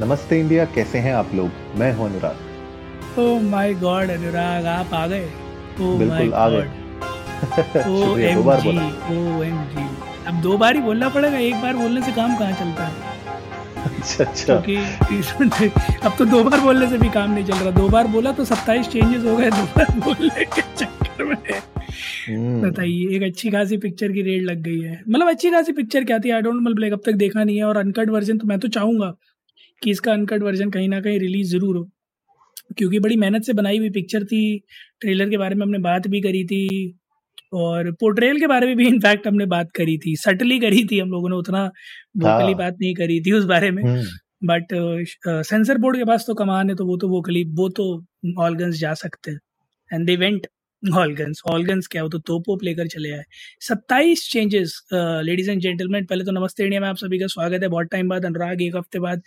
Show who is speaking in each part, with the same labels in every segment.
Speaker 1: नमस्ते इंडिया कैसे हैं आप लोग? मैं हूँ अनुराग।
Speaker 2: ओ माय गॉड अनुराग आप आ गए? ओ
Speaker 1: बिल्कुल आ गए।
Speaker 2: ओ एम जी ओ एम जी अब दो बार ही बोलना पड़ेगा एक बार बोलने से काम कहाँ चलता है?
Speaker 1: अच्छा अच्छा।
Speaker 2: क्योंकि अब तो दो बार बोलने से भी काम नहीं चल रहा। दो बार बोला तो सत्ताईस चेंजेस हो गए दो बार बोलने के चक्कर में। हम्म। बताइए एक अच्छी खासी पिक्चर की रेड लग गई है। मतलब अच्छी खासी पिक्चर क्या थी? आई डोंट मतलब अब तक देखा नहीं है और अनकट वर्जन तो मैं तो चाहूँगा। कि इसका अनकट वर्जन कहीं ना कहीं रिलीज़ ज़रूर हो। क्योंकि बड़ी मेहनत से बनाई हुई पिक्चर थी ट्रेलर के बारे में हमने बात भी करी थी और पोर्ट्रेल के बारे में भी इनफैक्ट हमने बात करी थी। सटली करी थी हम लोगों ने उतना वोकली हाँ। बात नहीं करी थी उस बारे में। बट सेंसर बोर्ड के पास तो कमान है तो वो तो वोकली वो तो ऑलगन्स जा सकते हैं। एंड दे वेंट हॉलगन्स हॉलगन्स क्या हो तो तोप लेकर चले आए। सत्ताईस चेंजेस लेडीज़ एंड जेंटलमैन पहले तो नमस्ते इंडिया में आप सभी का स्वागत है। बहुत टाइम बाद अनुराग एक हफ़्ते बाद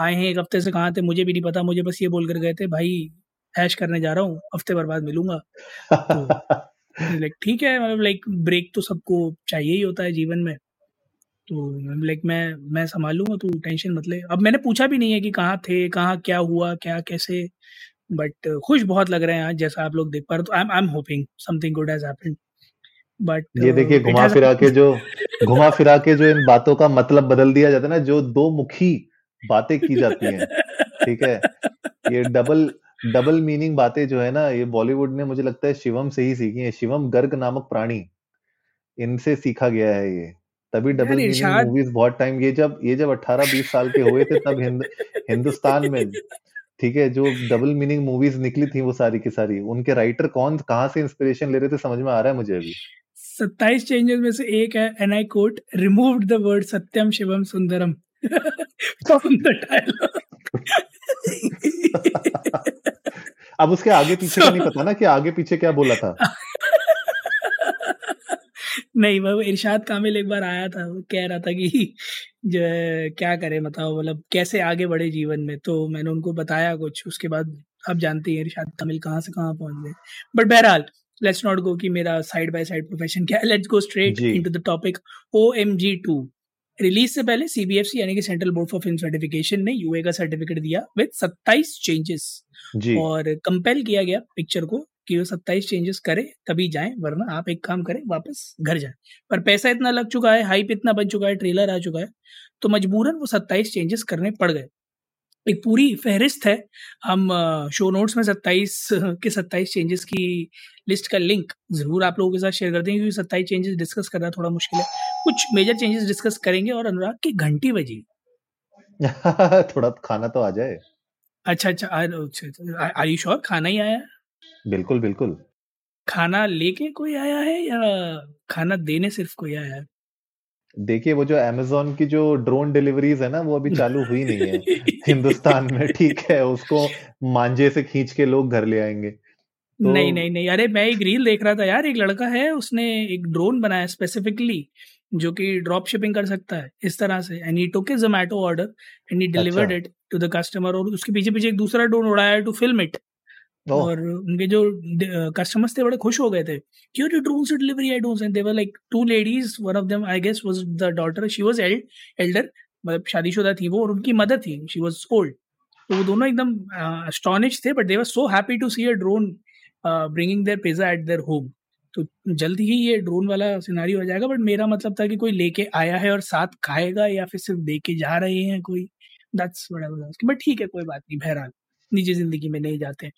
Speaker 2: आए हैं एक हफ़्ते से कहाँ थे मुझे भी नहीं पता मुझे बस ये बोल कर गए थे भाई ऐश करने जा रहा हूँ हफ़्ते भर बाद मिलूँगा। तो लाइक ठीक है मतलब लाइक ब्रेक तो सबको चाहिए ही होता है जीवन में। तो लाइक मैं मैं संभाल लूँगा तू टेंशन मत ले। अब मैंने पूछा भी नहीं है कि कहाँ थे कहाँ क्या हुआ क्या कैसे। बट uh, खुश बहुत लग रहे हैं आज जैसा आप लोग देख पा रहे तो I I am hoping something good has happened
Speaker 1: but ये देखिए uh, घुमा फिरा के जो घुमा फिरा के जो इन बातों का मतलब बदल दिया जाता है ना जो दो मुखी बातें की जाती हैं ठीक है? ये डबल डबल मीनिंग बातें जो है ना ये बॉलीवुड ने मुझे लगता है शिवम से ही सीखी है। शिवम गर्ग नामक प्राणी इनसे सीखा गया है ये। तभी डबल मीनिंग मूवीज़ बहुत टाइम ये जब ये जब 18 20 साल के हुए थे तब हिंद, हिंदुस्तान में। ठीक है जो डबल मीनिंग मूवीज़ निकली थी वो सारी की सारी उनके राइटर कौन कहाँ से इंस्पिरेशन ले रहे थे समझ में आ रहा है मुझे अभी?
Speaker 2: सत्ताईस चेंजेस में से एक है and I quote remove the word Satyam Shivam Sundaram
Speaker 1: अब उसके आगे पीछे का नहीं पता ना कि आगे पीछे क्या बोला था।
Speaker 2: नहीं वो इरशाद कामिल एक बार आया था वो कह रहा था कि जो है क्या करे बताओ मतलब कैसे आगे बढ़े जीवन में? तो मैंने उनको बताया कुछ उसके बाद अब जानते हैं इरशाद कामिल कहाँ से कहाँ पहुँच गए। बट बहरहाल लेट्स नॉट गो कि मेरा साइड बाय साइड प्रोफेशन क्या है let's go straight into the topic O M G two release से पहले सीबीएफसी यानी कि central board for film certification ने यूए का सर्टिफिकेट दिया विद सत्ताईस चेंजेस और कंपेल किया गया पिक्चर को कि वो सत्ताईस चेंजेस करे तभी जाए वरना आप एक काम करें वापस घर जाए। पर पैसा इतना लग चुका है हाइप इतना बन चुका है ट्रेलर आ चुका है तो मजबूरन वो सत्ताईस चेंजेस करने पड़ गए। एक पूरी फहरिस्त है हम शो नोट्स में सत्ताईस के सत्ताईस चेंजेस की लिस्ट का लिंक ज़रूर आप लोगों के साथ शेयर करते हैं क्योंकि सत्ताईस चेंजेस डिस्कस करना थोड़ा मुश्किल है। कुछ मेजर चेंजेस डिस्कस करेंगे और अनुराग की घंटी बजी
Speaker 1: थोड़ा खाना तो आ जाए।
Speaker 2: अच्छा अच्छा आई श्योर खाना ही आया
Speaker 1: बिल्कुल बिल्कुल।
Speaker 2: खाना लेके कोई आया है या खाना देने सिर्फ़ कोई आया है?
Speaker 1: देखिए वो जो अमेजोन की जो ड्रोन डिलीवरीज है ना वो अभी चालू हुई नहीं है। हिंदुस्तान में ठीक है उसको मांझे से खींच के लोग घर ले आएँगे।
Speaker 2: तो... नहीं नहीं नहीं अरे मैं एक रील देख रहा था यार एक लड़का है उसने एक ड्रोन बनाया स्पेसिफिकली जो कि ड्रॉप शिपिंग कर सकता है इस तरह से and he took Zomato order and he delivered it to the customer और उसके पीछे पीछे एक दूसरा ड्रोन उड़ाया टू फ़िल्म इट और उनके जो कस्टमर्स थे, बड़े खुश हो गए थे। क्यों? यू ड्रोन से delivery I don't they were like two ladies one of them I guess was the daughter she was elder मतलब शादीशुदा थी वो और उनकी मदर थी। शी वाज ओल्ड तो वो दोनों एकदम अस्टॉनिश थे but they were so happy to see a drone bringing their pizza at their home तो जल्द ही ये ड्रोन वाला सिनारी हो जाएगा बट मेरा मतलब था कि कोई लेके आया है और साथ खाएगा या फिर सिर्फ़ दे के जा रहे हैं कोई। दैट्स बट ठीक है, कोई बात नहीं, बहरहाल। निजी ज़िंदगी में नहीं जाते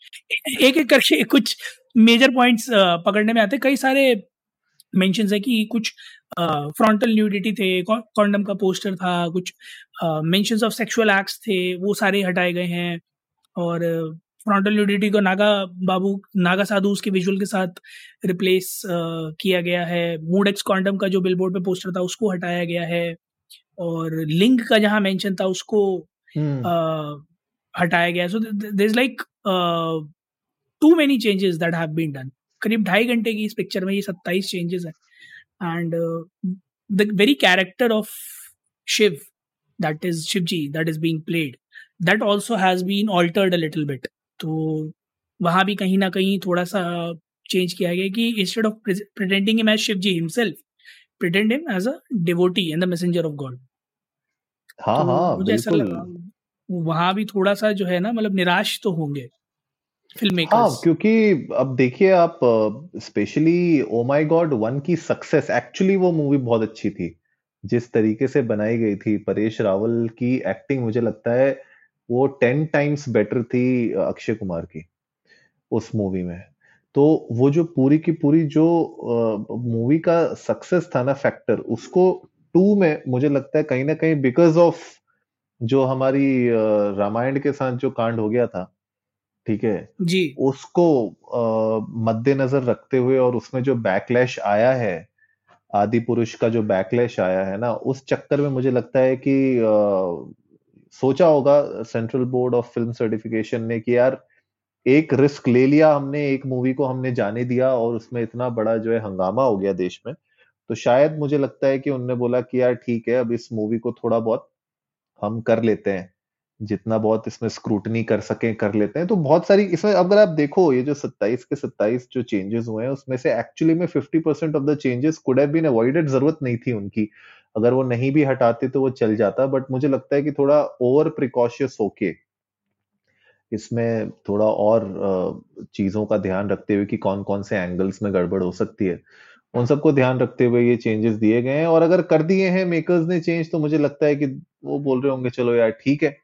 Speaker 2: एक एक करके कुछ मेजर पॉइंट्स पकड़ने में आते कई सारे मेंशंस है कि कुछ फ्रंटल न्यूडिटी थे कॉन्डम का पोस्टर था कुछ मेंशंस ऑफ़ सेक्सुअल एक्ट्स थे वो सारे हटाए गए हैं। और फ्रंटल न्यूडिटी को नागा बाबू नागा साधु उसके विजुअल के साथ रिप्लेस किया गया है। मूड एक्स कॉन्डम का जो बिलबोर्ड पे पोस्टर था उसको हटाया गया है। और लिंग का जहाँ मेंशन था उसको hmm. हटाया गया so there is like too many changes that have been done करीब ढाई घंटे की इस पिक्चर में ये सत्ताईस चेंजेस है। And the very character of Shiv that is Shiv ji that is being played that also has been altered a little bit तो वहाँ भी कहीं ना कहीं थोड़ा सा चेंज किया गया कि instead of pretending him as Shiv ji himself pretend him as a devotee and the messenger of God
Speaker 1: हाँ तो हाँ मुझे ऐसा लगा।
Speaker 2: वहाँ भी थोड़ा सा जो है ना मतलब निराश तो होंगे फ़िल्म
Speaker 1: हाँ क्योंकि अब देखिए आप specially O my God one की सक्सेस एक्चुअली वो मूवी बहुत अच्छी थी। जिस तरीके से बनाई गई थी परेश रावल की एक्टिंग मुझे लगता है वो टेन टाइम्स बेटर थी अक्षय कुमार की उस मूवी में। तो वो जो पूरी की पूरी जो मूवी का सक्सेस था ना फैक्टर उसको टू में मुझे लगता है कहीं ना कहीं बिकॉज़ ऑफ़ जो हमारी रामायण के साथ जो कांड हो गया था ठीक है
Speaker 2: जी।
Speaker 1: उसको मद्देनजर रखते हुए और उसमें जो बैकलैश आया है आदि पुरुष का जो बैकलैश आया है ना उस चक्कर में मुझे लगता है कि आ, सोचा होगा central board of film certification ने कि यार एक रिस्क ले लिया हमने एक मूवी को हमने जाने दिया और उसमें इतना बड़ा जो है हंगामा हो गया देश में तो शायद मुझे लगता है कि उनने बोला कि यार ठीक है अब इस मूवी को थोड़ा बहुत हम कर लेते हैं, जितना बहुत इसमें स्क्रूटनी कर सके, कर लेते हैं। तो बहुत सारी इसमें अगर आप देखो, ये जो 27 के 27 जो चेंजेस हुए हैं, उसमें से एक्चुअली में 50 percent of the changes could have been avoided ज़रूरत नहीं थी उनकी। अगर वो नहीं भी हटाते तो वो चल जाता बट मुझे लगता है कि थोड़ा ओवर प्रिकॉशियस होके, इसमें थोड़ा और चीज़ों का ध्यान रखते हुए कि कौन कौन से एंगल्स में गड़बड़ हो सकती है। उन सबको ध्यान रखते हुए ये चेंजेस दिए गए हैं। और अगर कर दिए हैं मेकर्स ने चेंज तो मुझे लगता है कि वो बोल रहे होंगे चलो यार ठीक है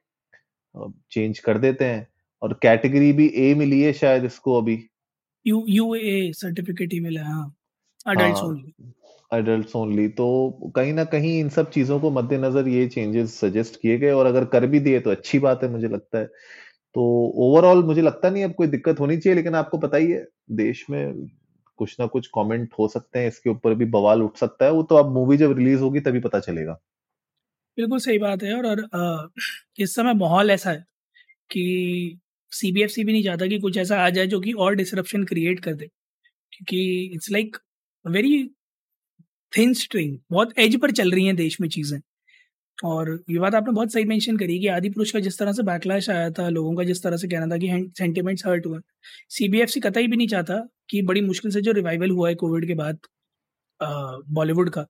Speaker 1: चेंज कर देते हैं। और कैटेगरी भी ए मिली है शायद इसको अभी।
Speaker 2: यू यू ए सर्टिफिकेट ही मिला हाँ अडल्ट्स ओनली
Speaker 1: अडल्ट्स ओनली तो कहीं ना कहीं इन सब चीज़ों को मद्देनजर ये चेंजेस सजेस्ट किए गए और अगर कर भी दिए तो अच्छी बात है मुझे लगता है। तो ओवरऑल मुझे लगता नहीं अब कोई दिक्कत होनी चाहिए लेकिन आपको पता ही है देश में कुछ ना कुछ कमेंट हो सकते हैं इसके ऊपर भी बवाल उठ सकता है वो तो अब मूवी जब रिलीज़ होगी तभी पता चलेगा।
Speaker 2: बिल्कुल सही बात है और, और इस समय माहौल ऐसा है कि सीबीएफसी भी नहीं चाहता कि कुछ ऐसा आ जाए जो कि और डिसरप्शन क्रिएट कर दे क्योंकि it's like very thin string बहुत एज पर चल रही हैं देश में चीज़ें। और ये बात आपने बहुत सही मेंशन करी कि आदि पुरुष का जिस तरह से बैकलैश आया था, लोगों का जिस तरह से कहना था कि सेंटिमेंट्स हर्ट हुए सीबीएफसी कतई भी नहीं चाहता कि बड़ी मुश्किल से जो रिवाइवल हुआ है कोविड के बाद बॉलीवुड का,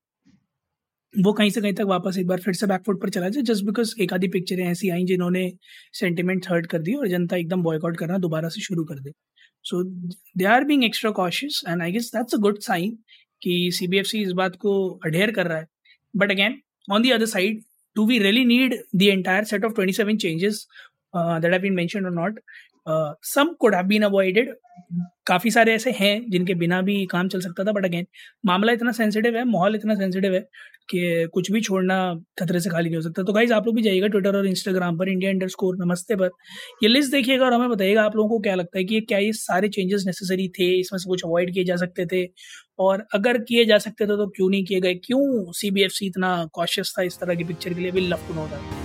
Speaker 2: वो कहीं से कहीं तक वापस एक बार फिर से बैकफुट पर चला जाए जस्ट बिकॉज़ एक आधी पिक्चरें ऐसी आई जिन्होंने सेंटिमेंट हर्ट कर दी और जनता एकदम बॉयकआउट करना दोबारा से शुरू कर दे। So they are being extra cautious and I guess that's a good sign कि सी इस बात को अडेयर कर रहा है। But again on the other side do we really need the entire set of 27 changes uh, that have been mentioned or not? Uh, some could have been avoided काफ़ी सारे ऐसे हैं जिनके बिना भी काम चल सकता था बट अगेन मामला इतना सेंसिटिव है, माहौल इतना सेंसिटिव है कि कुछ भी छोड़ना खतरे से खाली नहीं हो सकता। तो गाइज़ आप लोग भी जाइएगा ट्विटर और इंस्टाग्राम पर इंडिया इंडर स्कोर नमस्ते पर। ये लिस्ट देखिएगा और हमें बताइएगा आप लोगों को क्या लगता है कि क्या ये सारे चेंजेस नेसेसरी थे, इसमें से कुछ अवॉइड किए जा सकते थे? और अगर किए जा सकते थे तो क्यों नहीं किए गए? क्यों सी इतना कॉशियस था इस तरह की पिक्चर के लिए? भी लव टू नो दैट